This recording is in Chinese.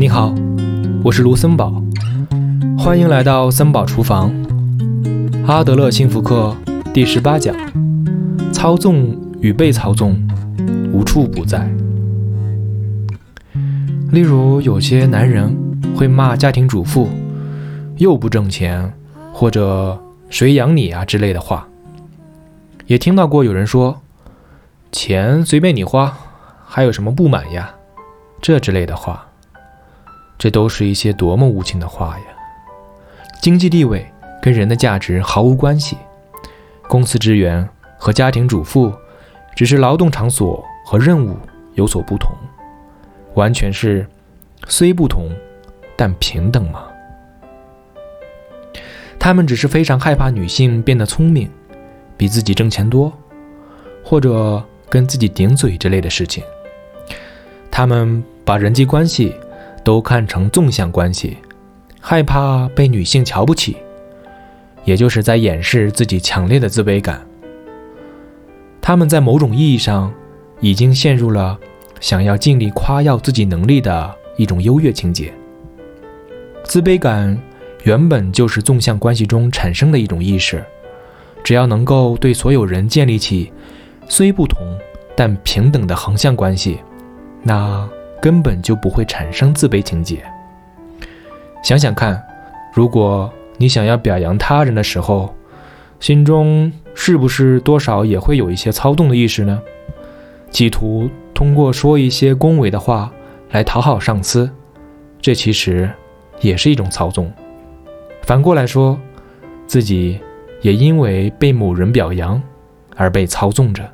你好，我是卢森堡，欢迎来到森堡厨房。阿德勒幸福课第十八讲：操纵与被操纵，无处不在。例如，有些男人会骂家庭主妇又不挣钱，或者谁养你啊之类的话。也听到过有人说：“钱随便你花，还有什么不满呀？”这之类的话，这都是一些多么无情的话呀！经济地位跟人的价值毫无关系，公司职员和家庭主妇只是劳动场所和任务有所不同，完全是虽不同，但平等嘛。他们只是非常害怕女性变得聪明。比自己挣钱多，或者跟自己顶嘴之类的事情，他们把人际关系都看成纵向关系，害怕被女性瞧不起，也就是在掩饰自己强烈的自卑感。他们在某种意义上已经陷入了想要尽力夸耀自己能力的一种优越情节。自卑感原本就是纵向关系中产生的一种意识。只要能够对所有人建立起虽不同但平等的横向关系，那根本就不会产生自卑情节。想想看，如果你想要表扬他人的时候，心中是不是多少也会有一些操纵的意识呢？企图通过说一些恭维的话来讨好上司，这其实也是一种操纵。反过来说，自己。也因为被某人表扬而被操纵着。